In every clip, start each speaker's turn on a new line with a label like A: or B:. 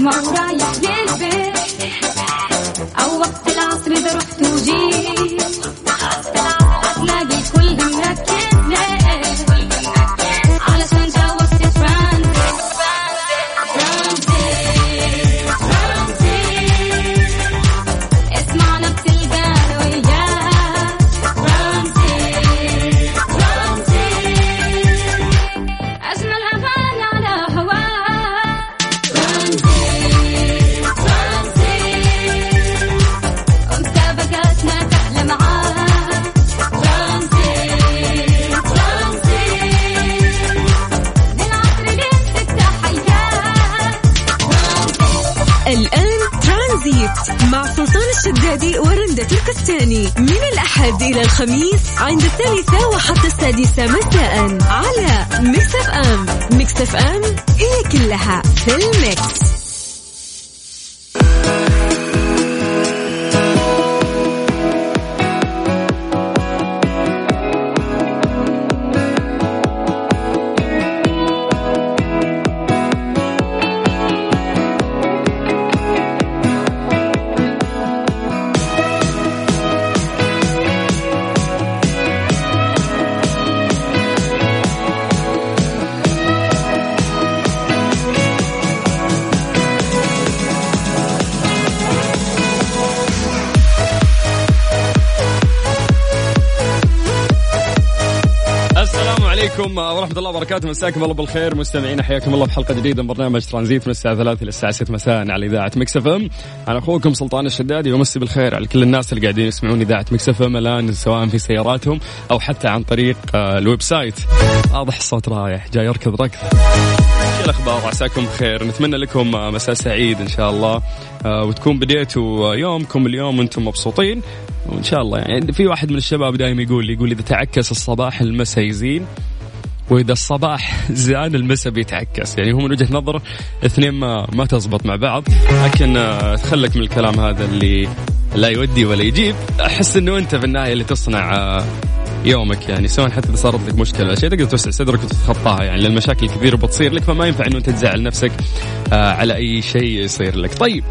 A: ما هو
B: عليكم ورحمة الله وبركاته. مساكم الله بالخير. مستمعين حياكم الله في حلقة جديدة من برنامج ترانزيت من الساعة 3 إلى الساعة 6 مساء على إذاعة Mix FM. أنا أخوكم سلطان الشدادي ومسي بالخير على كل الناس اللي قاعدين يسمعون إذاعة Mix FM الآن سواء في سياراتهم أو حتى عن طريق آه، ال website. واضح الصوت رايح جاي يركض ركض. إيش الاخبار عساكم بخير. نتمنى لكم آه، مساء سعيد إن شاء الله. آه، وتكون بديتوا يومكم اليوم وأنتم مبسوطين. وإن شاء الله يعني في واحد من الشباب دائما يقول لي يقول إذا تعكس الصباح المساء يزين. وإذا الصباح زان المساء بيتعكس. يعني هو من وجهة نظر اثنين ما ما تزبط مع بعض لكن آه، تخلك من الكلام هذا اللي لا يودي ولا يجيب. أحس إنه أنت في النهاية اللي تصنع آه، يومك يعني سواء حتى إذا صارت لك مشكلة شيء تقدر توسع صدرك وتتخطاها يعني لأن المشاكل كثيره بتصير لك فما ينفع إنه أنت تزعل نفسك آه، على أي شيء يصير لك. طيب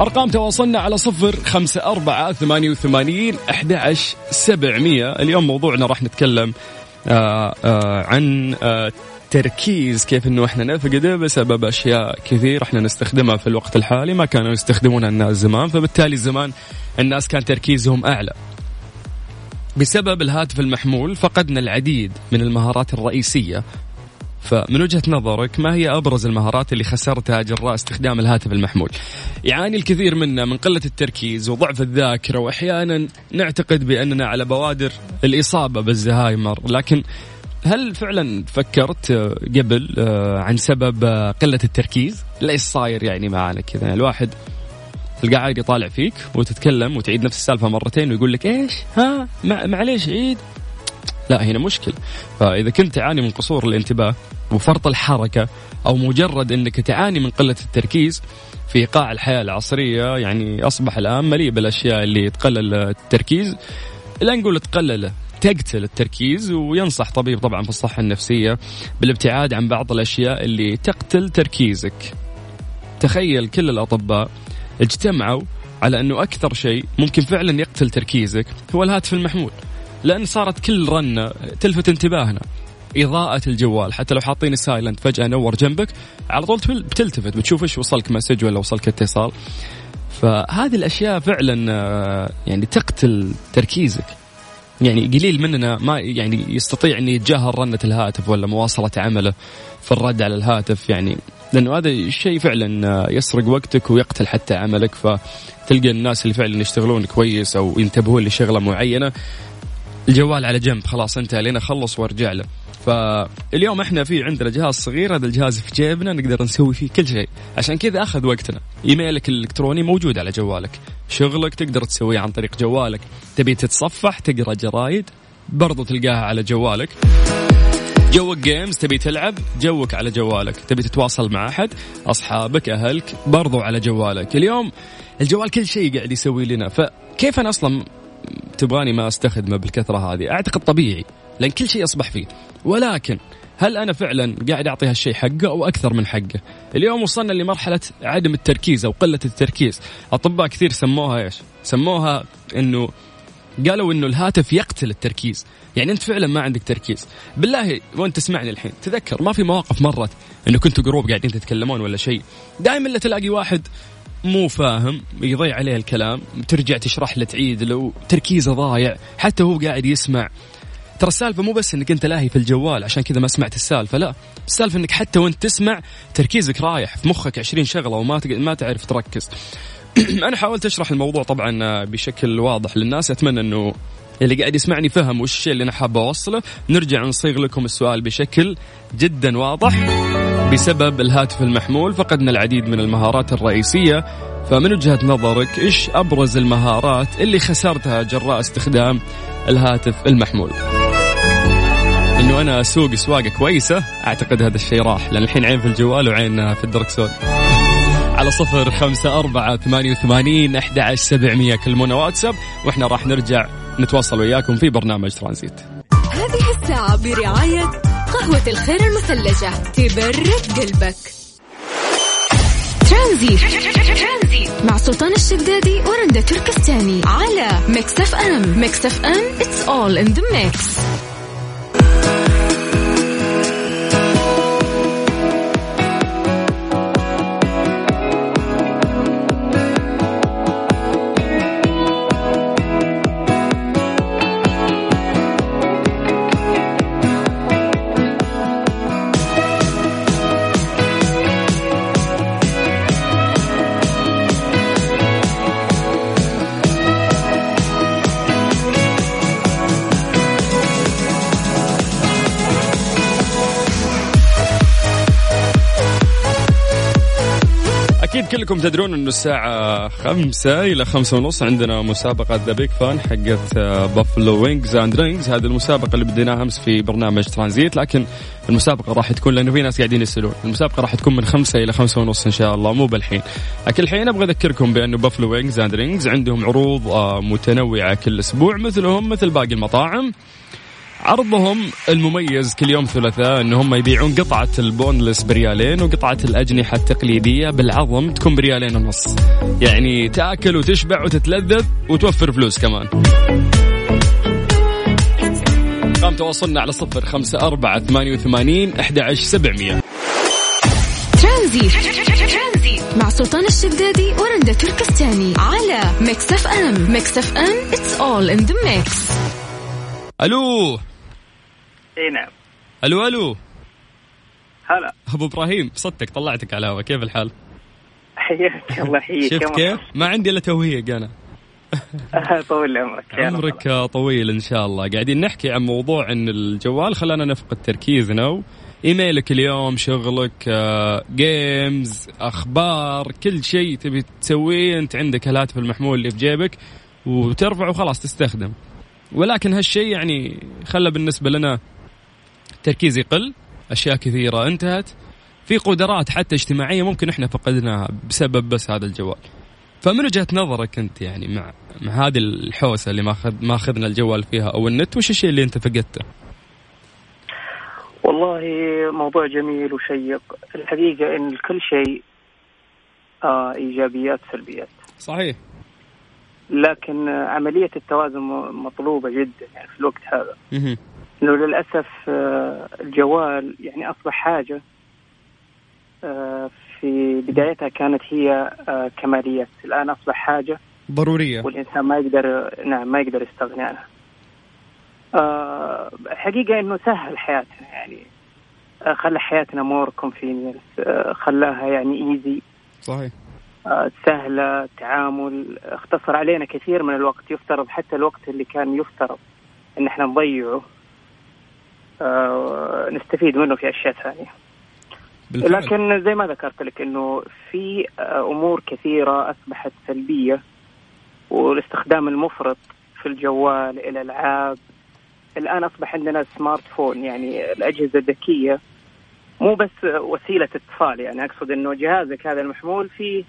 B: أرقام تواصلنا على صفر خمسة أربعة ثمانية وثمانين أحد سبعمية. اليوم موضوعنا راح نتكلم عن آه تركيز كيف إنه إحنا نفقده بسبب أشياء كثير إحنا نستخدمها في الوقت الحالي ما كانوا يستخدمونها الناس زمان فبالتالي زمان الناس كان تركيزهم أعلى. بسبب الهاتف المحمول فقدنا العديد من المهارات الرئيسية فمن وجهة نظرك ما هي أبرز المهارات اللي خسرتها جراء استخدام الهاتف المحمول يعاني الكثير منا من قلة التركيز وضعف الذاكرة وأحيانا نعتقد بأننا على بوادر الإصابة بالزهايمر لكن هل فعلا فكرت قبل آه، عن سبب آه، قلة التركيز؟ ليش صاير يعني معانا كذا الواحد تلقاه عادي يطالع فيك وتتكلم وتعيد نفس السالفة مرتين ويقول لك إيش؟ ها؟ مع معليش عيد لا هنا مشكلة. فإذا كنت تعاني من قصور الانتباه وفرط الحركة أو مجرد أنك تعاني من قلة التركيز في قاع الحياة العصرية يعني أصبح الآن مليء بالأشياء اللي تقلل التركيز. لا نقول تقلله تقتل التركيز وينصح طبيب طبعا في الصحة النفسية بالابتعاد عن بعض الأشياء اللي تقتل تركيزك. تخيل كل الأطباء اجتمعوا على أنه أكثر شيء ممكن فعلا يقتل تركيزك هو الهاتف المحمول. لأن صارت كل رنة تلفت انتباهنا. إضاءة الجوال حتى لو حاطين ال silent فجأة نور جنبك على طول تل- بتلتفت بتشوف إيش وصلك message ولا وصلك اتصال. فهذه الأشياء فعلا آه، يعني تقتل تركيزك. يعني قليل مننا ما يعني يستطيع أن يتجاهل رنة الهاتف ولا مواصلة عمله في الرد على الهاتف. يعني لأنه هذا الشيء فعلا آه، يسرق وقتك ويقتل حتى عملك فتلقى الناس اللي فعلا يشتغلون كويس أو ينتبهون لشغلة معينة. الجوال على جنب خلاص انتهى لين اخلص وارجع له. فاليوم إحنا في عندنا جهاز صغير هذا الجهاز في جيبنا نقدر نسوي فيه كل شيء. عشان كذا أخذ وقتنا. إيميلك الإلكتروني موجود على جوالك. شغلك تقدر تسويه عن طريق جوالك. تبي تتصفح تقرأ جرايد برضو تلقاها على جوالك. جوك games تبي تلعب جوك على جوالك. تبي تتواصل مع أحد أصحابك أهلك برضو على جوالك. اليوم الجوال كل شيء قاعد يسوي لنا. فكيف أنا أصلا تبغاني ما أستخدمه بالكثرة هذه أعتقد طبيعي لأن كل شيء اصبح فيه. ولكن هل أنا فعلا قاعد أعطي هالشيء حقه أو أكثر من حقه؟ اليوم وصلنا لمرحلة عدم التركيز أو قلة التركيز. أطباء كثير سموها إيش؟ سموها إنه قالوا إنه الهاتف يقتل التركيز. يعني أنت فعلا ما عندك تركيز. بالله وأنت تسمعني الحين تذكر ما في مواقف مرت إنه كنتوا جروب قاعدين تتكلمون ولا شيء. دائما لا تلاقي واحد مو فاهم يضيع عليه الكلام ترجع تشرح له تعيد له تركيزه ضايع حتى هو قاعد يسمع. ترى السالفة مو بس إنك أنت لاهي في الجوال عشان كذا ما سمعت السالفة لا. السالفة إنك حتى وأنت تسمع تركيزك رايح في مخك 20 شغلة وما ما تعرف تركز. أنا حاولت أشرح الموضوع طبعا بشكل واضح للناس أتمنى إنه اللي قاعد يسمعني فهم وش الشيء اللي أنا حابه أوصله. نرجع نصيغ لكم السؤال بشكل جدا واضح بسبب الهاتف المحمول. فقدنا العديد من المهارات الرئيسية. فمن وجهة نظرك إيش أبرز المهارات اللي خسرتها جراء استخدام الهاتف المحمول؟ إنه أنا أسوق سواقة كويسة أعتقد هذا الشيء راح لأن الحين عين في الجوال وعين في الدركسون على صفر خمسة أربعة ثمانية وثمانين أحد سبعمية كلمونا واتساب. وإحنا راح نرجع نتواصل وياكم في برنامج ترانزيت.
C: هذه الساعة برعاية قهوة الخير المثلجة تبرد قلبك. ترانزيت. مع سلطان الشدادي ورندا تركستاني على Mix FM. Mix FM it's all in the mix.
B: كلكم تدرون أنه الساعة خمسة إلى خمسة ونص عندنا مسابقة The Big Fan حقت Buffalo Wings and Rings هذه المسابقة اللي بديناها أمس في برنامج ترانزيت لكن المسابقة راح تكون لأنه في ناس قاعدين يسألون. المسابقة راح تكون من خمسة إلى خمسة ونص إن شاء الله مو بالحين. لكن الحين أبغى أذكركم بأنه Buffalo Wings and Rings عندهم عروض آه، متنوعة كل أسبوع مثلهم مثل باقي المطاعم. عرضهم المميز كل يوم ثلاثاء ان هم يبيعون قطعة ال boneless بريالين وقطعة الأجنحة التقليدية بالعظم تكون بريالين ونص. يعني تأكل وتشبع وتتلذذ وتوفر فلوس كمان. قام تواصلنا على صفر خمسة أربعة ثمانية وثمانين أحد عشر سبعمية.
C: ترانزيت. مع سلطان الشدادي ورندا تركستاني على Mix FM. Mix FM it's all in the mix.
B: ألو.
D: إي نعم.
B: ألو ألو.
D: هلا.
B: أبو إبراهيم صدتك طلعتك على الهواء. كيف الحال؟
D: حياك الله يحييك
B: شفت كيف؟ ما عندي إلا توهيق
D: مرحبا. طول عمرك.
B: عمرك طويل إن شاء الله. قاعدين نحكي عن موضوع إن الجوال خلانا نفقد تركيزنا إيميلك اليوم شغلك آه، جيمز أخبار كل شيء تبي تسويه. أنت عندك الهاتف المحمول اللي في جيبك وترفع وخلاص تستخدم. ولكن هالشيء يعني خلى بالنسبة لنا التركيز يقل أشياء كثيرة انتهت. في قدرات حتى اجتماعية ممكن إحنا فقدناها بسبب بس هذا الجوال. فمن وجهة نظرك أنت يعني مع مع هذه الحوسة اللي ماخذ ماخذنا الجوال فيها أو النت وش الشيء اللي أنت فقدته؟
D: والله موضوع جميل وشيق. الحقيقة إن كل شيء آه إيجابيات سلبيات.
B: صحيح.
D: لكن عملية التوازن م- مطلوبة جدا يعني في الوقت هذا.
B: مهم.
D: إنه للأسف آه الجوال يعني أصبح حاجة آه في بدايتها كانت هي آه كماليات الآن أصبح حاجة
B: ضرورية.
D: والإنسان ما يقدر نعم ما يقدر يستغني عنها. حقيقة إنه سهل حياتنا يعني خلى حياتنا more convenience خلاها يعني easy
B: صحيح.
D: سهلة تعامل اختصر علينا كثير من الوقت يفترض حتى الوقت اللي كان يفترض إن إحنا نضيعه. نستفيد منه في أشياء ثانية.
B: بالفعل.
D: لكن زي ما ذكرت لك إنه في آه، أمور كثيرة أصبحت سلبية والاستخدام المفرط في الجوال الألعاب. الآن أصبح عندنا سمارت فون يعني الأجهزة الذكية. مو بس وسيلة اتصال يعني أقصد إنه جهازك هذا المحمول فيه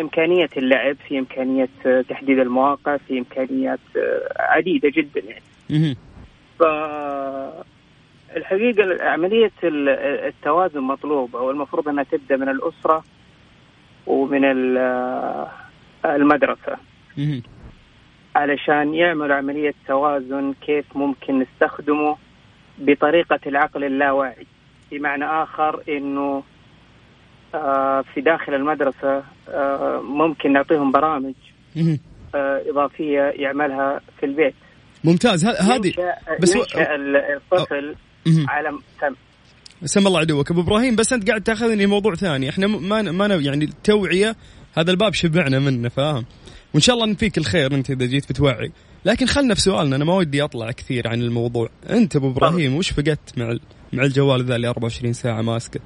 D: إمكانية اللعب في إمكانية آه، تحديد المواقع في إمكانيات آه، عديدة جدا يعني. ف الحقيقة عملية ال- التوازن مطلوبة والمفروض أنها تبدأ من الأسرة ومن ال- المدرسة
B: مهم.
D: علشان يعملوا عملية توازن كيف ممكن نستخدمه بطريقة العقل اللاواعي بمعنى آخر أنه آه، في داخل المدرسة آه، ممكن نعطيهم برامج. آه، إضافية يعملها في البيت
B: ممتاز هذه بس
D: ينشأ ال- الطفل على تم.
B: سم الله عدوك. أبو إبراهيم بس أنت قاعد تأخذني موضوع ثاني. إحنا ما ما يعني التوعيه هذا الباب شبعنا منه فاهم؟ وإن شاء الله نفيك الخير أنت إذا جيت بتوعي. لكن خلنا في سؤالنا أنا ما ودي أطلع كثير عن الموضوع. أنت أبو إبراهيم وش فقدت مع ال- مع الجوال ذا اللي 24 ساعة ماسكه؟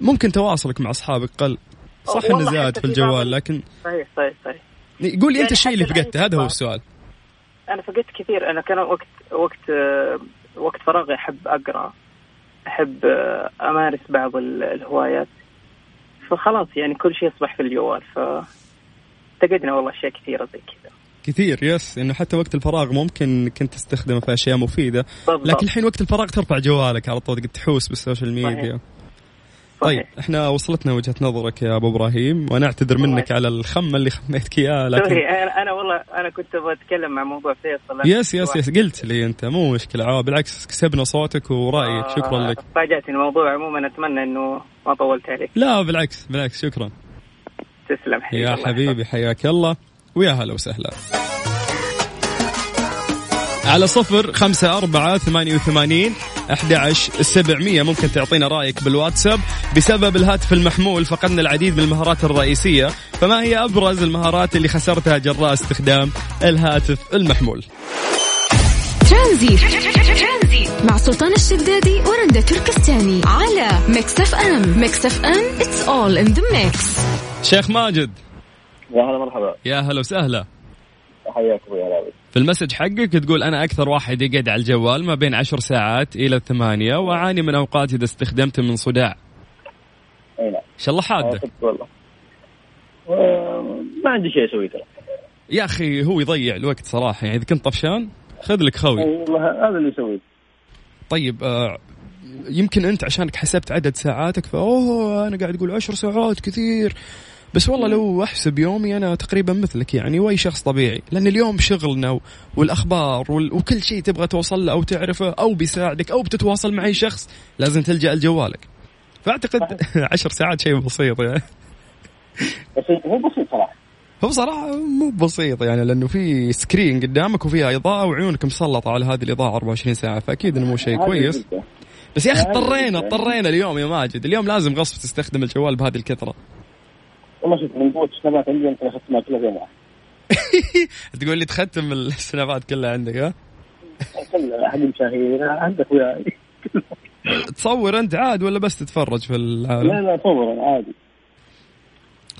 B: ممكن تواصلك مع أصحابك قل. صح
D: إنه
B: زاد في الجوال
D: ال-
B: لكن
D: صحيح صحيح صحيح.
B: قول لي
D: يعني
B: انت الشيء اللي فقدته هذا هو
D: بعض-
B: السؤال.
D: أنا فقدت كثير. أنا كان وقت وقت آه، وقت فراغي أحب أقرأ أحب آه، أمارس بعض ال- الهوايات. فخلاص يعني كل شيء اصبح في الجوال ف افتقدنا والله أشياء كثيرة زي كذا.
B: كثير yes إنه حتى وقت الفراغ ممكن كنت تستخدمه في أشياء مفيدة.
D: بالضبط.
B: لكن الحين وقت الفراغ ترفع جوالك على طول تحوس بال social media.
D: صحيح.
B: طيب. إحنا وصلتنا وجهة نظرك يا أبو إبراهيم وأنا
D: أعتذر.
B: منك على الخمه اللي خميتك إياه لكن
D: sorry أنا والله أنا كنت أبغى أتكلم مع موضوع فيصل
B: yes yes yes قلت لي أنت مو مشكلة عا بالعكس كسبنا صوتك ورأيك
D: آه،
B: شكرا لك.
D: فاجأتني الموضوع عموما أتمنى إنه ما طولت عليك.
B: لا بالعكس بالعكس شكرا.
D: تسلم حبيبي
B: يا حبيبي حياك الله ويا هلا وسهلا. على صفر خمسة أربعة ثمانية وثمانين أحد عشر السبعمية ممكن تعطينا رأيك بالواتساب بسبب الهاتف المحمول فقدنا العديد من المهارات الرئيسية. فما هي أبرز المهارات اللي خسرتها جراء استخدام الهاتف المحمول؟
C: ترانزيت. مع سلطان الشدادي ورندا تركستاني على Mix FM. Mix FM it's all in the mix.
B: شيخ ماجد.
E: يا هلا مرحبا.
B: يا هلا وسهلا.
E: حياك أبوي بك.
B: في ال message حقك تقول أنا أكثر واحد يقعد على الجوال ما بين عشر ساعات إلى ثمانية وأعاني من أوقات إذا استخدمته من صداع.
E: إي نعم.
B: إن شاء الله
E: آه،
B: حادة
E: صدق والله. و- ما عندي شيء أسويه ترى.
B: يا أخي هو يضيع الوقت صراحة يعني إذا كنت طفشان خذ لك خوي.
E: والله هذا اللي أسويه.
B: طيب آه يمكن أنت عشانك حسبت عدد ساعاتك فأوه أنا قاعد أقول عشر ساعات كثير. بس والله لو أحسب يومي أنا تقريبا مثلك يعني وأي شخص طبيعي. لأن اليوم شغلنا والأخبار وال- وكل شيء تبغى توصل له أو تعرفه أو بيساعدك أو بتتواصل مع أي شخص لازم تلجأ لجوالك. فأعتقد عشر ساعات شيء بسيط يعني.
E: بس هو بسيط صراحة.
B: هو صراحة مو بسيط يعني لأنه في سكرين قدامك وفيها إضاءة وعيونك مسلطة على هذه الإضاءة 24 ساعة فأكيد إنه مو شيء كويس. بس يا
E: أخي
B: اضطرينا. اضطرينا اليوم يا ماجد. اليوم لازم غصب تستخدم الجوال بهذه الكثرة.
E: والله شوف من قوه السنابات عندي يمكن اختمها كلها في يوم واحد.
B: تقول لي تختم السنابات كلها عندك ها؟
E: كل حق مشاهير عندك وياي
B: تصور أنت عاد ولا بس تتفرج في
E: لا
B: العالم؟
E: لا صور أنا عادي.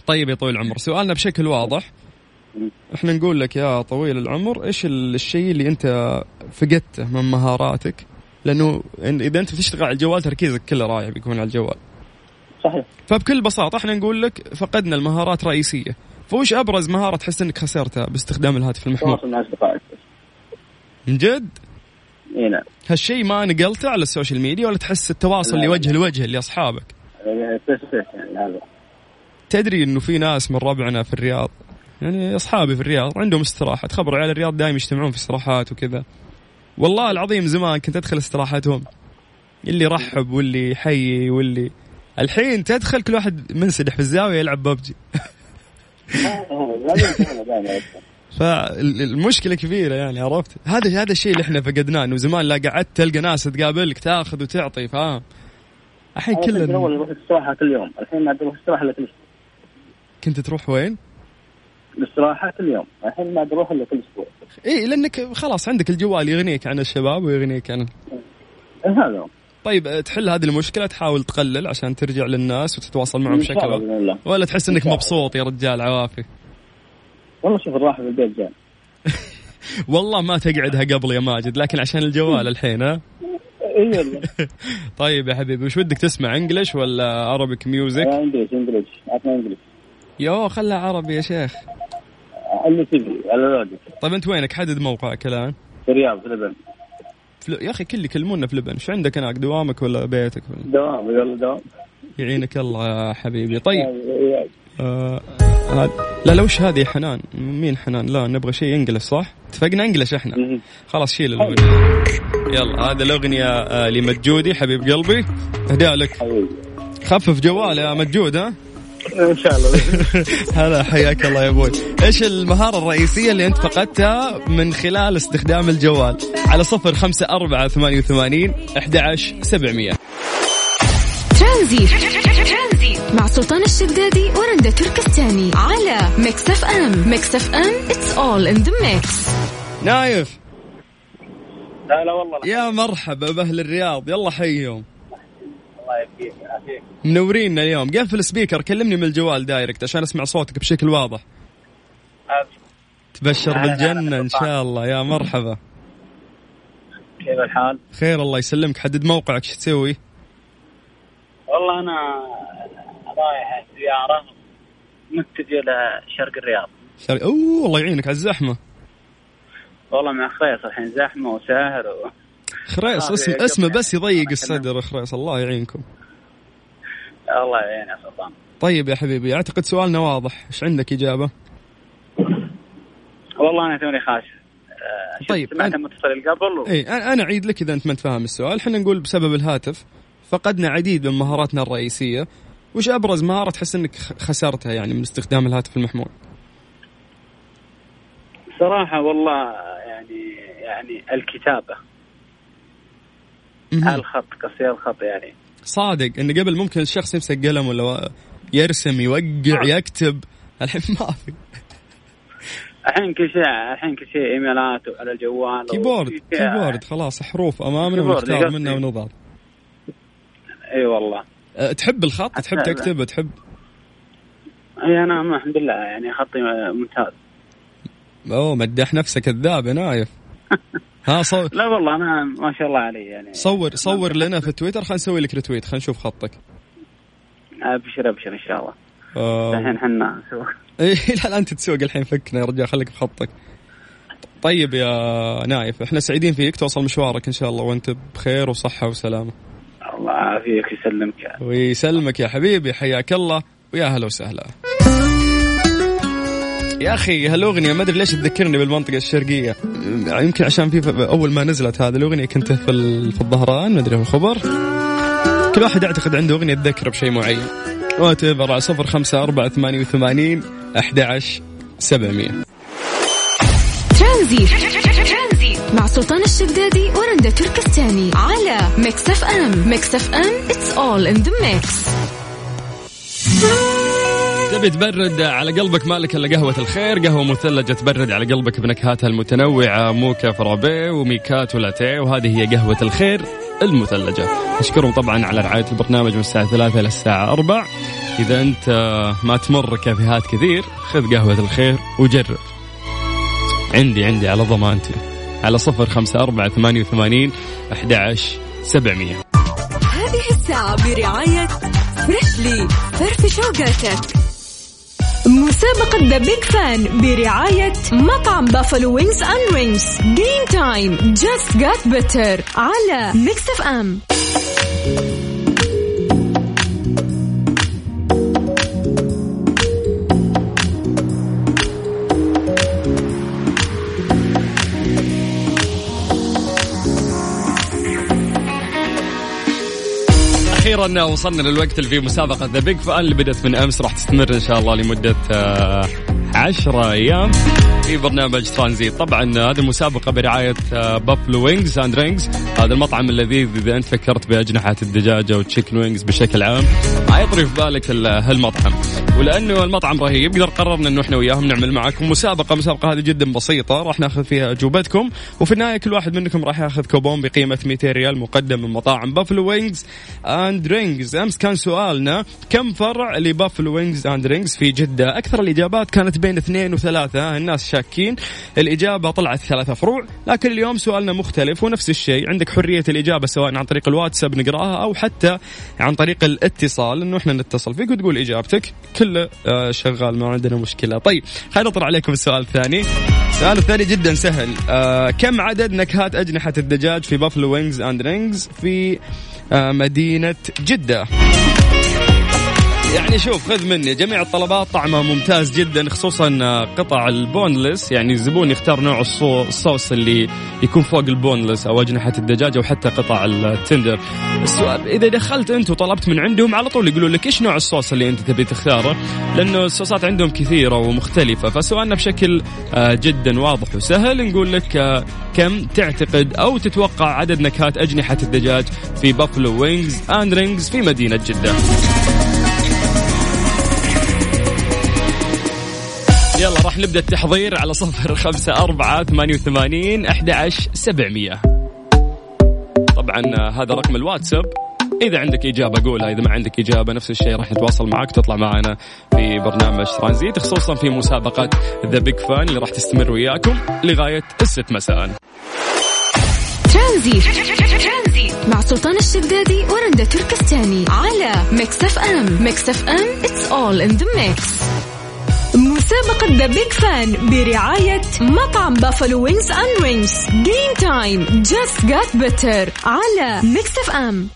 B: طيب يا طويل العمر سؤالنا بشكل واضح. إحنا نقول لك يا طويل العمر إيش ال- الشيء اللي أنت فقدته من مهاراتك؟ لأنه إذا أنت بتشتغل على الجوال تركيزك كله رايح بيكون على الجوال.
E: صحيح.
B: فبكل بساطة إحنا نقول لك فقدنا المهارات الرئيسيه فوش أبرز مهارة تحس إنك خسرتها باستخدام الهاتف المحمول؟
E: تواصل مع أصدقائك
B: من جد؟
E: إي نعم.
B: هالشيء ما نقلته على ال social media ولا تحس التواصل
E: لا.
B: لوجه لوجه لاصحابك
E: face face يعني هذا
B: تدري إنه في ناس من ربعنا في الرياض يعني أصحابي في الرياض عندهم استراحه تخبر عيال الرياض دائما يجتمعون في استراحات وكذا. والله العظيم زمان كنت أدخل استراحاتهم اللي يرحب واللي يحيي واللي الحين تدخل كل واحد منسدح في الزاويه يلعب ببجي. فالمشكلة كبيرة يعني عرفت؟ هذا هذا الشيء اللي إحنا فقدناه إنه زمان لا قعدت تلقى ناس تقابلك تاخذ وتعطي فاهم؟ الحين
E: كنت اول
B: كلنا
E: أروح الاستراحه كل يوم. الحين ما عاد أروح الاستراحه إلا كل
B: كنت تروح وين؟
E: الاستراحه كل يوم. الحين ما أروح إلا كل أسبوع.
B: اي لأنك خلاص عندك الجوال يغنيك عن الشباب ويغنيك عن
E: إيه هذا
B: طيب أه، تحل هذه المشكلة تحاول تقلل عشان ترجع للناس وتتواصل معهم بشكل
E: الله
B: ولا تحس
E: إنك.
B: مبسوط يا رجال؟ عوافي.
E: والله شوف الراحة في البيت زين
B: والله ما تقعدها قبل يا ماجد لكن عشان الجوال الحين ها؟
E: إي والله.
B: طيب يا حبيبي وش ودك تسمع English ولا Arabic
E: music؟ English English عطنا English
B: يو خلها عربي يا شيخ.
E: اللي تبي على
B: طيب أنت وينك؟ حدد موقعك الآن.
E: في الرياض في لبن
B: فل... يا أخي كل يكلمونا في لبن. إيش عندك هناك؟ دوامك ولا بيتك ولا؟
E: دوام يلا دوام.
B: يعينك الله يا حبيبي. طيب. آه هاد... لا لا وش هذه حنان؟ مين حنان؟ لا نبغى شيء انجلش صح؟ اتفقنا انجلش إحنا. خلاص شيل الاغنيه يلا هذا الأغنية آه لمجودي حبيب قلبي. أهداء لك. خفف جوال يا مجود ها؟
E: إن شاء الله.
B: هلا حياك الله يا أبوي إيش المهارة الرئيسية اللي أنت فقدتها من خلال استخدام الجوال؟ على صفر خمسة أربعة ثمانية وثمانين أحد عشر سبعمية
C: مع سلطان الشدادي ورندا تركستاني على Mix FM. Mix FM it's all in the mix
B: نايف.
E: لا لا والله.
B: يا مرحبا بأهل الرياض. يلا حيهم
E: الله يبقيك يعافيك
B: منورينا اليوم. قفل ال speaker كلمني من الجوال direct عشان أسمع صوتك بشكل واضح. تبشر
E: وسهلا
B: إن شاء الله. يا مرحبا.
E: كيف الحال؟
B: خير الله يسلمك. حدد موقعك إيش تسوي؟
E: والله أنا رايح زياره متجه لشرق الرياض.
B: شر... أوه الله يعينك على الزحمة.
E: والله مع خريص الحين زحمة وسهر و...
B: خريص اسم اسمه. بس يضيق الصدر خريص الله يعينكم.
E: الله يعين يا سلطان.
B: طيب يا حبيبي أعتقد سؤالنا واضح. إيش عندك إجابة؟
E: والله أنا توني خاش. آه،
B: طيب،
E: سمعت المتصل اللي قبل و...
B: اي أنا أعيد لك إذا أنت ما انت فاهم السؤال. إحنا نقول بسبب الهاتف فقدنا عديد من مهاراتنا الرئيسية. وش أبرز مهارة تحس إنك خسرتها يعني من استخدام الهاتف المحمول؟
E: صراحة والله يعني يعني الكتابة.
B: مهم.
E: الخط قصير الخط يعني.
B: صادق إن قبل ممكن الشخص يمسك قلم ولا يرسم يوقع يكتب. الحين ما في.
E: الحين كل شيء الحين كل شيء إيميلات على الجوال keyboard
B: keyboard خلاص حروف
E: أمامنا
B: ونختار. منها ونضغط.
E: إي والله.
B: أه، تحب الخط؟ تحب. تكتب؟ تحب؟
E: إي أنا الحمد لله يعني خطي ممتاز.
B: أوه مدح نفسك كذاب يا نايف. ها صور
E: لا والله أنا ما شاء الله علي يعني.
B: صور صور لنا في تويتر خلينا نسوي لك retweet خلينا نشوف خطك.
E: أبشر أبشر إن شاء الله.
B: آه،
E: الحين حنا نسوي.
B: إيه لا أنت تسوق الحين. فكنا يا رجال خليك في خطك طيب يا نايف إحنا سعيدين فيك. توصل مشوارك إن شاء الله وأنت بخير وصحة وسلامة.
E: الله يعافيك يسلمك
B: ويسلمك يا حبيبي. حياك الله. ويا هلا وسهلا. يا أخي هالأغنية ما أدري ليش تذكرني بالمنطقة الشرقية. يمكن عشان في أول ما نزلت هذه الأغنية كنت في ال- في الظهران ما أدري في الخبر. كل واحد يعتقد عنده أغنية تذكره بشيء معين. whatever على صفر خمسة أربعة ثمانية وثمانين أحد عشر سبعمية.
C: ترانزيت. مع سلطان الشدادي ورندا تركستاني على Mix FM. Mix FM it's all in the mix
B: تبي تبرد على قلبك مالك إلا قهوة الخير قهوة مثلجة تبرد على قلبك بنكهاتها المتنوعة موكا frappe وميكات ولاتيه وهذه هي قهوة الخير المثلجة. نشكرهم طبعا على رعاية البرنامج من الساعة ثلاثة إلى الساعة أربع. إذا أنت ما تمر كافيهات كثير خذ قهوة الخير وجرب. عندي عندي على ضمانتي. على صفر خمسة أربعة ثمانية وثمانين أحد عشر سبعمية.
C: هذه الساعة برعاية Freshly فرفش أوقاتك مسابقة The Big Fan برعاية مطعم Buffalo Wings and Rings game time just got better على Mix FM
B: أخيرا وصلنا للوقت اللي فيه مسابقة The Big Fan اللي بدأت من أمس راح تستمر إن شاء الله لمدة آه، عشرة أيام في برنامج ترانزيت. طبعا هذه المسابقه برعاية Buffalo Wings and Rings هذا المطعم اللذيذ إذا أنت فكرت بأجنحة الدجاجة و chicken wings بشكل عام. يطري في بالك ال- هالمطعم. ولأنه المطعم رهيب قدر قررنا إنه إحنا وياهم نعمل معاكم مسابقة. مسابقة هذه جدا بسيطة راح ناخذ فيها أجوبتكم. وفي النهاية كل واحد منكم راح ياخذ كوبون بقيمة 200 ريال مقدم من مطاعم Buffalo Wings and Rings أمس كان سؤالنا كم فرع ل Buffalo Wings and Rings في جدة؟ أكثر الإجابات كانت بين اثنين وثلاثة. الناس شاكين. الإجابة طلعت ثلاثة فروع. لكن اليوم سؤالنا مختلف ونفس الشيء. عندك حرية الإجابة سواء عن طريق الواتساب نقراها أو حتى عن طريق الاتصال. إنه إحنا نتصل فيك وتقول إجابتك. كله آه، شغال ما عندنا مشكلة. طيب خلينا نطلع عليكم السؤال الثاني. السؤال الثاني جدا سهل. آه كم عدد نكهات أجنحة الدجاج في Buffalo Wings and Rings في آه مدينة جدة؟ يعني شوف خذ مني. جميع الطلبات طعمها ممتاز جدا خصوصا آه، قطع ال boneless. يعني الزبون يختار نوع الصو- الصوص اللي يكون فوق ال boneless أو أجنحة الدجاج أو حتى قطع ال tender. السؤال إذا دخلت أنت وطلبت من عندهم على طول يقولوا لك إيش نوع الصوص اللي أنت تبي تختاره؟ لأنه الصوصات عندهم كثيرة ومختلفة. فسؤالنا بشكل آه، جدا واضح وسهل. نقول لك آه، كم تعتقد أو تتوقع عدد نكهات أجنحة الدجاج في Buffalo Wings and Rings في مدينة جدة؟ يلا راح نبدأ التحضير على صفر خمسة أربعة ثمانية وثمانين أحد عشر سبعمية. طبعا آه، هذا رقم الواتساب. إذا عندك إجابة قولها إذا ما عندك إجابة نفس الشيء راح نتواصل معك تطلع معنا في برنامج ترانزيت خصوصا في مسابقة The Big Fan اللي راح تستمر وياكم لغاية الست مساء.
C: ترانزيت. مع سلطان الشدادي ورندا تركستاني على Mix FM Mix FM it's all in the mix. مسابقة The Big Fan برعاية مطعم Buffalo Wings and Rings game time just got better على Mix
B: FM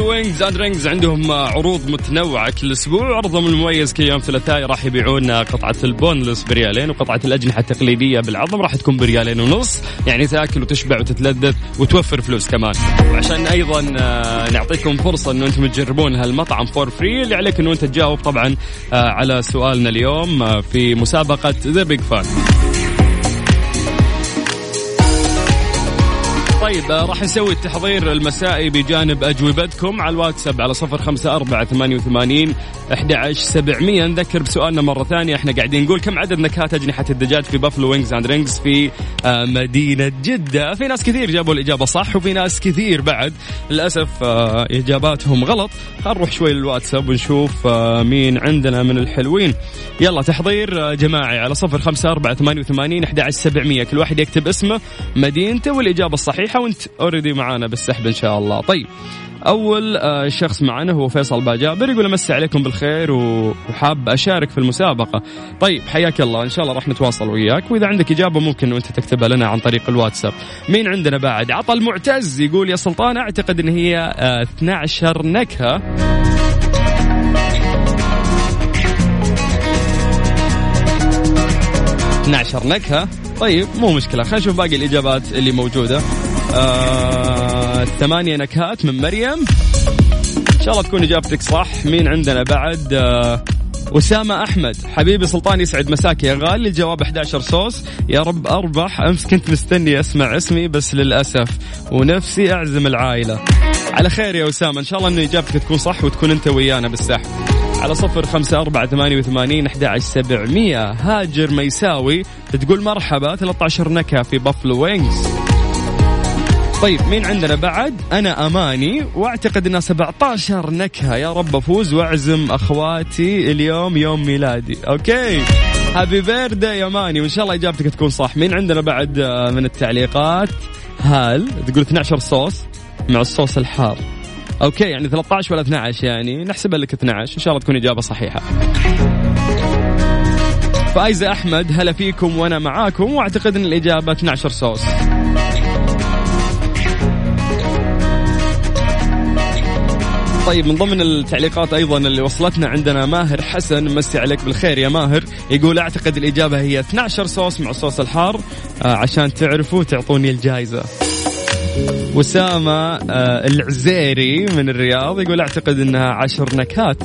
B: Wings and Rings عندهم عروض متنوعة كل أسبوع. عرضهم المميز كل يوم ثلاثاء راح يبيعون قطعة ال boneless بريالين وقطعة الأجنحة التقليدية بالعظم راح تكون بريالين ونص. يعني تأكل وتشبع وتتلذذ وتوفر فلوس كمان. وعشان أيضا آه، نعطيكم فرصة أنه أنتم تجربون هالمطعم for free اللي عليك أنه أنت تجاوب طبعا آه، على سؤالنا اليوم آه، في مسابقة The Big Fan طيب آه، راح نسوي التحضير المسائي بجانب أجوبتكم على الواتساب على صفر خمسة أربعة ثمانية وثمانين أحد سبعمية. نذكر بسؤالنا مرة ثانية. إحنا قاعدين نقول كم عدد نكهات أجنحة الدجاج في Buffalo Wings and Rings في آه، مدينة جدة؟ في ناس كثير جابوا الإجابة صح وفي ناس كثير بعد. للأسف آه، إجاباتهم غلط. نروح شوي للواتساب ونشوف مين عندنا من الحلوين. يلا تحضير جماعي على صفر خمسة أربعة ثمانية وثمانين أحد سبعمية. كل واحد يكتب اسمه مدينته والإجابة الصحيحة وانت اوريدي معانا بالسحب إن شاء الله. طيب أول آه، شخص معنا هو فيصل باجابر يقول أمسي عليكم بالخير وحاب أشارك في المسابقة. طيب حياك الله. إن شاء الله راح نتواصل وياك وإذا عندك إجابة ممكن أنت تكتبها لنا عن طريق الواتساب. مين عندنا بعد؟ عطى المعتز يقول يا سلطان أعتقد أن هي آه، 12 نكهة. 12 نكهة؟ طيب مو مشكلة. خلينا نشوف باقي الإجابات اللي موجودة. آه، ثمانية نكهات من مريم. إن شاء الله تكون إجابتك صح. مين عندنا بعد؟ آه، أسامة أحمد. حبيبي سلطان يسعد مساك يا غالي. الجواب 11 صوص. يا رب أربح. أمس كنت مستني أسمع اسمي بس للأسف ونفسي أعزم العائلة. على خير يا أسامة. إن شاء الله أن إجابتك تكون صح وتكون أنت ويانا بالسحب. على صفر خمسة أربعة ثمانية وثمانين أحد سبعمية. هاجر ميساوي. تقول مرحبا. 13 نكهة في Buffalo Wings طيب مين عندنا بعد؟ أنا أماني وأعتقد أنها 17 نكهة. يا رب أفوز وأعزم أخواتي اليوم يوم ميلادي. okay. happy birthday يا أماني. وإن شاء الله إجابتك تكون صح. مين عندنا بعد آه، من التعليقات؟ هال. تقول 12 صوص مع الصوص الحار. أوكي يعني 13 ولا 12 يعني. نحسبها لك 12 إن شاء الله تكون إجابة صحيحة. فايزة أحمد هلا فيكم وأنا معاكم. وأعتقد إن الإجابة 12 صوص. طيب من ضمن التعليقات أيضا اللي وصلتنا عندنا ماهر حسن مسي عليك بالخير يا ماهر. يقول أعتقد الإجابة هي 12 صوص مع الصوص الحار آه، عشان تعرفوا تعطوني الجائزه أسامة آه، العزيري من الرياض يقول أعتقد إنها عشر نكهات.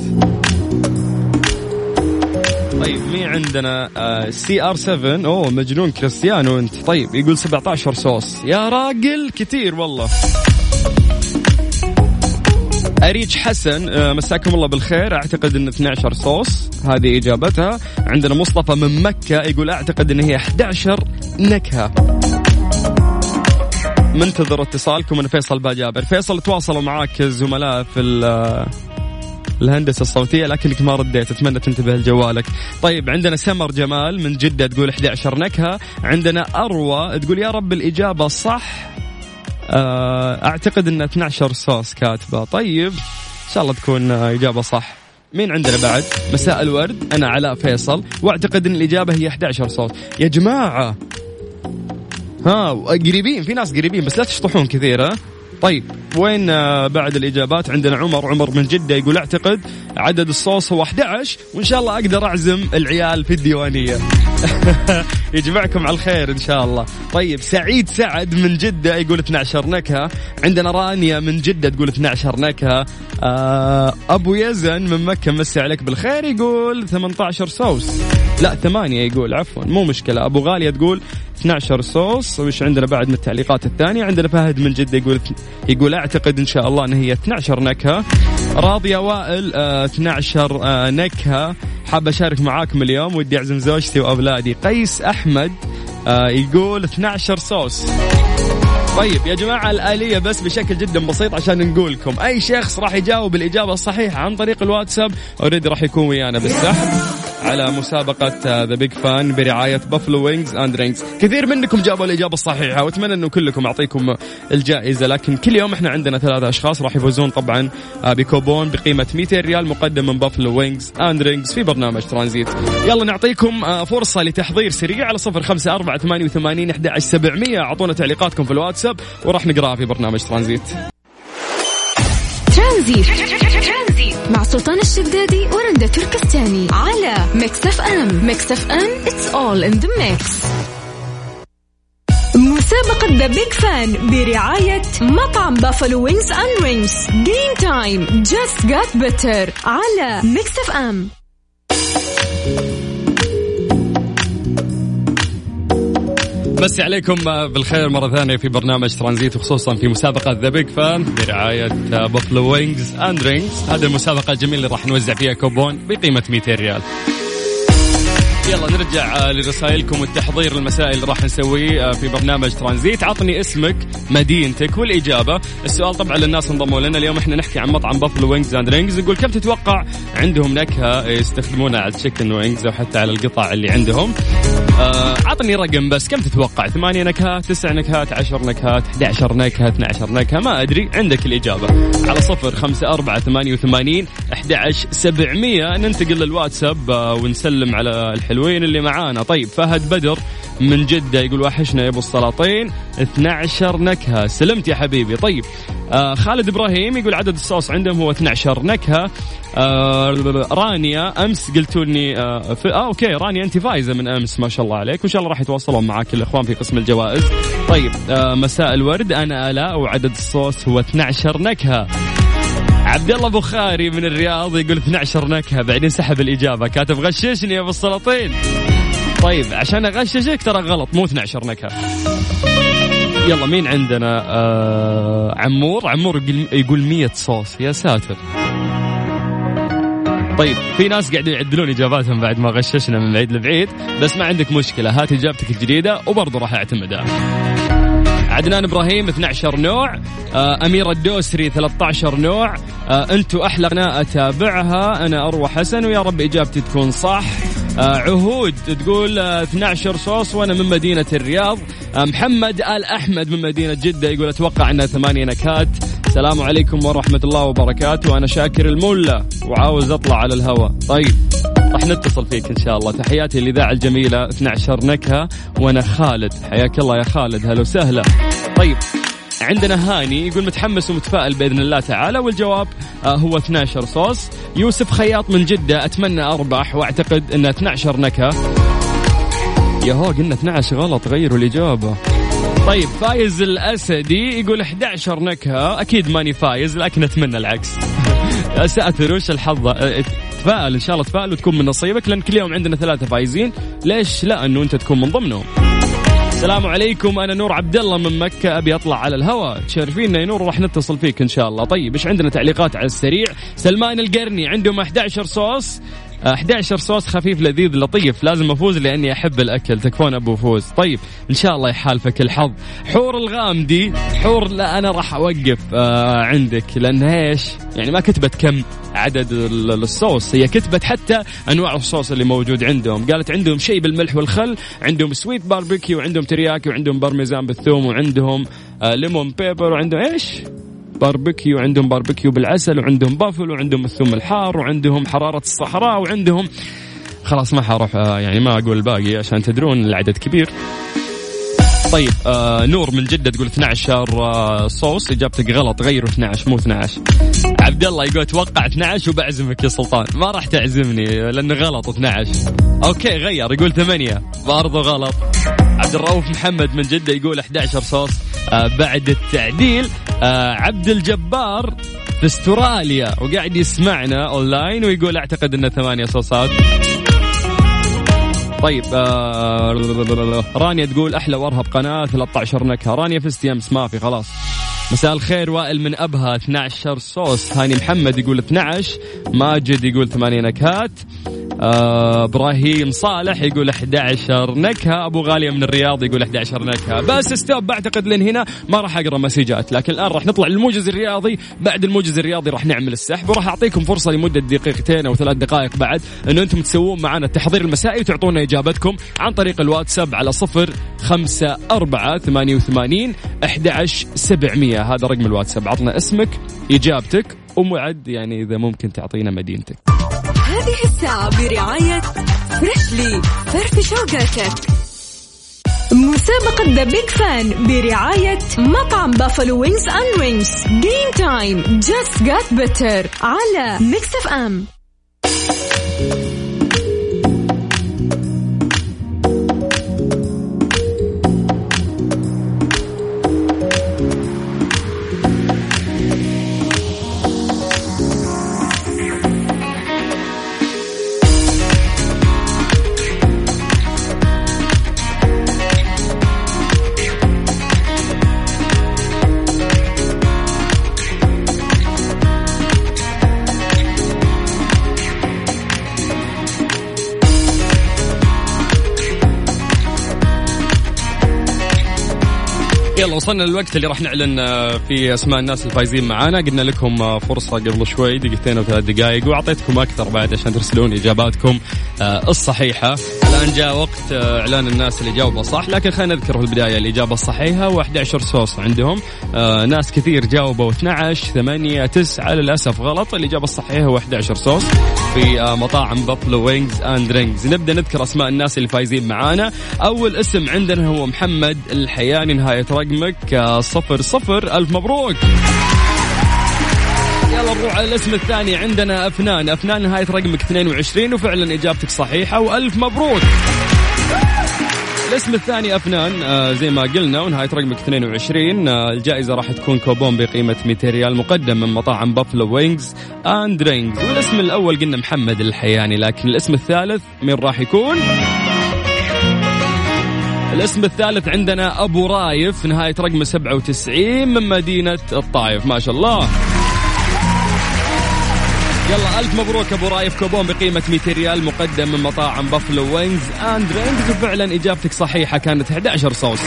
B: طيب مين عندنا؟ CR 7 أوه مجنون كريستيانو أنت. طيب يقول 17 صوص. يا راجل كثير والله. أريج حسن آه، مساكم الله بالخير. أعتقد أن 12 صوص هذه إجابتها. عندنا مصطفى من مكة يقول أعتقد أن هي 11 نكهة. منتظر اتصالكم أنا فيصل باجابر. فيصل تواصلوا معاك الزملاء في ال- الهندسة الصوتية لكنك ما رديت. أتمنى تنتبه لجوالك. طيب عندنا سمر جمال من جدة تقول 11 نكهة. عندنا أروى تقول يا رب الإجابة صح. آه، أعتقد إن 12 صوص كاتبة. طيب إن شاء الله تكون آه، إجابة صح. مين عندنا بعد؟ مساء الورد أنا علاء فيصل وأعتقد إن الإجابة هي 11 صوص يا جماعة ها قريبين في ناس قريبين بس لا تشطحون كثير ها. طيب وين آه، بعد الإجابات عندنا عمر؟ عمر من جدة يقول أعتقد عدد الصوص هو 11 وإن شاء الله أقدر أعزم العيال في الديوانية. يجمعكم على الخير إن شاء الله. طيب سعيد سعد من جدة يقول 12 نكهة. عندنا رانيا من جدة تقول 12 نكهة. آه أبو يزن من مكة مسي عليك بالخير يقول 18 صوص. لا ثمانية يقول عفوا مو مشكلة. أبو غالية تقول 12 صوص وش عندنا بعد من التعليقات الثانية؟ عندنا فهد من جدة يقول يقول أعتقد إن شاء الله أن هي 12 نكهة. راضية وائل آه 12 آه نكهة. حاب أشارك معاكم اليوم ودي أعزم زوجتي وأولادي. قيس أحمد آه يقول 12 صوص. طيب يا جماعة الآلية بس بشكل جدا بسيط عشان نقول لكم. أي شخص راح يجاوب الإجابة الصحيحة عن طريق الواتساب already راح يكون ويانا بالسحب. على مسابقة The Big Fan برعاية Buffalo Wings and Rings كثير منكم جابوا الإجابة الصحيحة وأتمنى أنه كلكم أعطيكم الجائزة. لكن كل يوم إحنا عندنا ثلاثة أشخاص راح يفوزون طبعا آه، بكوبون بقيمة 200 ريال مقدم من Buffalo Wings and Rings في برنامج ترانزيت. يلا نعطيكم آه، فرصة لتحضير سريع على صفر خمسة أربعة ثمانية وثمانين أحد سبعمية. أعطونا تعليقاتكم في الواتساب وراح نقراها في برنامج ترانزيت.
C: ترانزيت. مع سلطان الشدادي ورندا تركستاني على Mix FM Mix FM it's all in the mix. مسابقة The Big Fan برعاية مطعم Buffalo Wings and Rings game time just got better على Mix FM
B: نمسي عليكم بالخير مرة ثانية في برنامج ترانزيت وخصوصا في مسابقة The Big Fan برعاية Buffalo Wings and Rings هذه المسابقة الجميلة اللي راح نوزع فيها كوبون بقيمة 200 ريال. يلا نرجع لرسائلكم والتحضير المسائي اللي راح نسويه آه، في برنامج ترانزيت. عطني اسمك مدينتك والإجابة. السؤال طبعا للناس انضموا لنا. اليوم إحنا نحكي عن مطعم Buffalo Wings and Rings نقول كم تتوقع عندهم نكهة يستخدمونها على ال chicken wings أو حتى على القطع اللي عندهم؟ عطني رقم بس كم تتوقع؟ ثمانية نكهات تسع نكهات عشر نكهات 11 نكهة 12 نكهة ما أدري عندك الإجابة. على صفر خمسة أربعة ثمانية وثمانين أحد سبعمية. ننتقل للواتساب آه، ونسلم على الحلوين اللي معانا. طيب فهد بدر من جدة يقول وحشنا يا أبو السلاطين. 12 نكهة. سلمت يا حبيبي. طيب آه خالد إبراهيم يقول عدد الصوص عندهم هو 12 نكهة. آه رانيا أمس قلتوا لي آه, آه أوكي رانيا أنت فايزة من أمس ما شاء الله عليك. وإن شاء الله راح يتواصلون معاك الإخوان في قسم الجوائز. طيب آه مساء الورد. أنا آلاء وعدد الصوص هو 12 نكهة. عبد الله بخاري من الرياض يقول 12 نكهة. بعدين سحب الإجابة. كاتب غششني يا أبو السلاطين. طيب عشان أغششك ترى غلط مو 12 نكهة. يلا مين عندنا؟ آه عمور. عمور يقول- 100 صوص. يا ساتر. طيب في ناس قاعدين يعدلون إجاباتهم بعد ما غششنا من بعيد لبعيد بس ما عندك مشكلة هات إجابتك الجديدة وبرضه راح أعتمدها. عدنان إبراهيم 12 نوع. آه، اميره الدوسري 13 نوع. آه، أنتوا أحلى قناه أتابعها. أنا أروى حسن ويا رب إجابتي تكون صح. عهود تقول آه، 12 صوص وأنا من مدينة الرياض. آه، محمد آل أحمد من مدينة جدة يقول أتوقع انها ثمانية نكهات السلام عليكم ورحمة الله وبركاته. أنا شاكر الملا وعاوز أطلع على الهواء طيب راح نتصل فيك إن شاء الله. تحياتي الاذاعه الجميلة 12 نكهة وأنا خالد. حياك الله يا خالد. هلا وسهلا. طيب عندنا هاني يقول متحمس ومتفائل بإذن الله تعالى والجواب آه هو 12 صوص. يوسف خياط من جدة أتمنى أربح وأعتقد انها 12 نكهة. يا هو قلنا 12 غلط غيروا الإجابة. طيب فايز الأسدي يقول 11 نكهة. أكيد ماني فايز لكن أتمنى العكس. يا ساتر وش الحظ؟ آه، تفائل إن شاء الله تفائل وتكون من نصيبك لأن كل يوم عندنا ثلاثة فايزين. ليش لا إنه أنت تكون من ضمنهم. السلام عليكم أنا نور عبد الله من مكة أبي أطلع على الهواء تشرفينا يا نور راح نتصل فيك إن شاء الله. طيب إيش عندنا تعليقات على السريع؟ سلمان القرني عندهم 11 صوص. 11 صوص خفيف لذيذ لطيف. لازم أفوز لأني أحب الأكل. تكفون أبو فوز. طيب إن شاء الله يحالفك الحظ. حور الغامدي. حور لا أنا راح أوقف آه عندك. لأن إيش؟ يعني ما كتبت كم عدد ال- الصوص. هي كتبت حتى أنواع الصوص اللي موجود عندهم. قالت عندهم شيء بالملح والخل عندهم sweet barbecue وعندهم ترياكي وعندهم بارميزان بالثوم وعندهم آه lemon pepper وعندهم إيش؟ باربيكيو عندهم باربيكيو بالعسل وعندهم بافل وعندهم الثوم الحار وعندهم حرارة الصحراء وعندهم خلاص ما حروح آه، يعني ما أقول الباقي عشان تدرون العدد كبير. طيب آه نور من جدة تقول 12 آه صوص إجابتك غلط غيروا 12 مو 12 عبد الله يقول أتوقع 12 وبعزمك يا سلطان. ما راح تعزمني لأنه غلط 12 أوكي غير يقول 8 برضو غلط. عبد الرؤوف محمد من جدة يقول 11 صوص آه بعد التعديل آه عبد الجبار في استراليا وقاعد يسمعنا أونلاين ويقول أعتقد إنه ثمانية صوصات. طيب آه رانيا تقول أحلى وأرهب قناة 13 نكهة. رانيا فزتي امس ما في خلاص. مساء الخير وائل من أبها 12 صوص هاني محمد يقول 12 ماجد يقول 8 نكهات. إبراهيم صالح يقول 11 نكهة. أبو غالية من الرياض يقول 11 نكهة. بس ستوب بعتقد لين هنا ما راح أقرأ مسجات لكن الآن راح نطلع للموجز الرياضي. بعد الموجز الرياضي راح نعمل السحب وراح أعطيكم فرصة لمدة دقيقتين أو ثلاث دقائق بعد انه أنتم تسوون معنا التحضير المسائي وتعطونا إجابتكم عن طريق الواتساب على صفر خمسة أربعة ثمانية وثمانين أحد سبعمية. هذا رقم الواتساب. عطنا اسمك إجابتك ومعد يعني إذا ممكن تعطينا مدينتك.
C: هذه الساعة برعاية فريشلي فرف شوقاتك. مسابقة ذا بيج فان برعاية مطعم بافلو وينز اند وينجز جيم تايم جاست جات بيتر على ميكس اف ام
B: يلا وصلنا للوقت اللي راح نعلن آه، في أسماء الناس الفايزين معانا. قلنا لكم آه، فرصة قبل شوي دقيقتين أو ثلاث دقائق وأعطيتكم أكثر بعد عشان ترسلون إجاباتكم آه، الصحيحة. الآن جاء وقت آه، إعلان الناس اللي جاوبوا صح لكن خلينا نذكر في البدايه الإجابة الصحيحة هو 11 صوص عندهم. آه، ناس كثير جاوبوا 12 8 9 للأسف غلط. الإجابة الصحيحة هو 11 صوص في آه، مطاعم Buffalo Wings and Rings. نبدأ نذكر أسماء الناس اللي فايزين معانا. أول اسم عندنا هو محمد الحياني نهاية رقمك صفر صفر. ألف مبروك. يلا نروح على الاسم الثاني. عندنا أفنان. أفنان نهايه رقمك 22 وفعلا إجابتك صحيحة وألف مبروك. الاسم الثاني أفنان آه زي ما قلنا ونهايه رقمك 22 آه الجائزة راح تكون كوبون بقيمة 200 ريال مقدم من مطاعم Buffalo Wings and Rings. والاسم الأول قلنا محمد الحياني لكن الاسم الثالث مين راح يكون؟ الاسم الثالث عندنا أبو رايف نهاية رقمه 97 من مدينة الطائف ما شاء الله. يلا ألف مبروك أبو رايف كوبون بقيمة 200 ريال مقدم من مطاعم Buffalo Wings and Rings وفعلا إجابتك صحيحة كانت 11 صوص.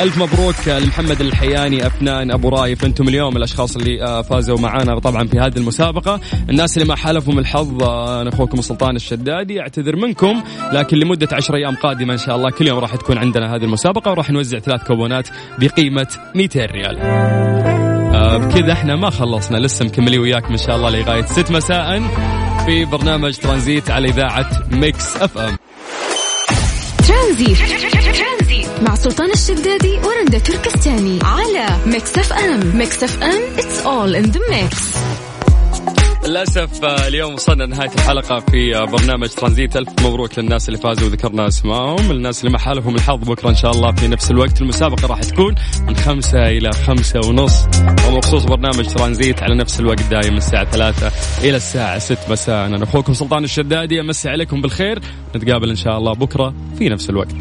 B: ألف مبروك لمحمد الحياني أفنان أبو رايف أنتم اليوم الأشخاص اللي آه، فازوا معنا طبعا في هذه المسابقة. الناس اللي ما حالفهم الحظ آه، أنا أخوكم سلطان الشدادي أعتذر منكم لكن لمدة 10 أيام قادمة إن شاء الله كل يوم راح تكون عندنا هذه المسابقة وراح نوزع ثلاث كوبونات بقيمة 200 ريال. بكذا إحنا ما خلصنا لسه مكملين وياكم ان شاء الله لغاية 6 مساء في برنامج ترانزيت على إذاعة Mix FM.
C: ترانزيت. مع سلطان الشدادي ورندا تركستاني على Mix FM. Mix FM it's all in the mix
B: للأسف آه، اليوم وصلنا لنهاية الحلقة في آه، برنامج ترانزيت. ألف مبروك للناس اللي فازوا وذكرنا أسمائهم. الناس اللي ما حالفهم الحظ بكرة إن شاء الله في نفس الوقت. المسابقة راح تكون من خمسة إلى خمسة ونص. ومخصوص برنامج ترانزيت على نفس الوقت دايم من الساعة ثلاثة إلى الساعة 6 مساء. أنا أخوكم سلطان الشدادي. أمسي عليكم بالخير. نتقابل إن شاء الله بكرة في نفس الوقت.